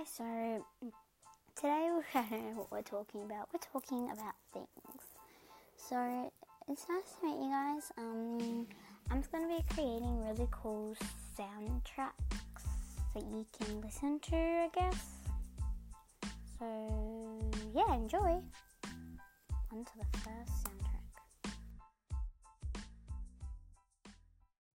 Hi, so today we don't know what we're talking about. We're talking about things. So it's nice to meet you guys. Um, I'm just going to be creating really cool soundtracks that you can listen to, I guess. So yeah, enjoy. On to the first soundtrack.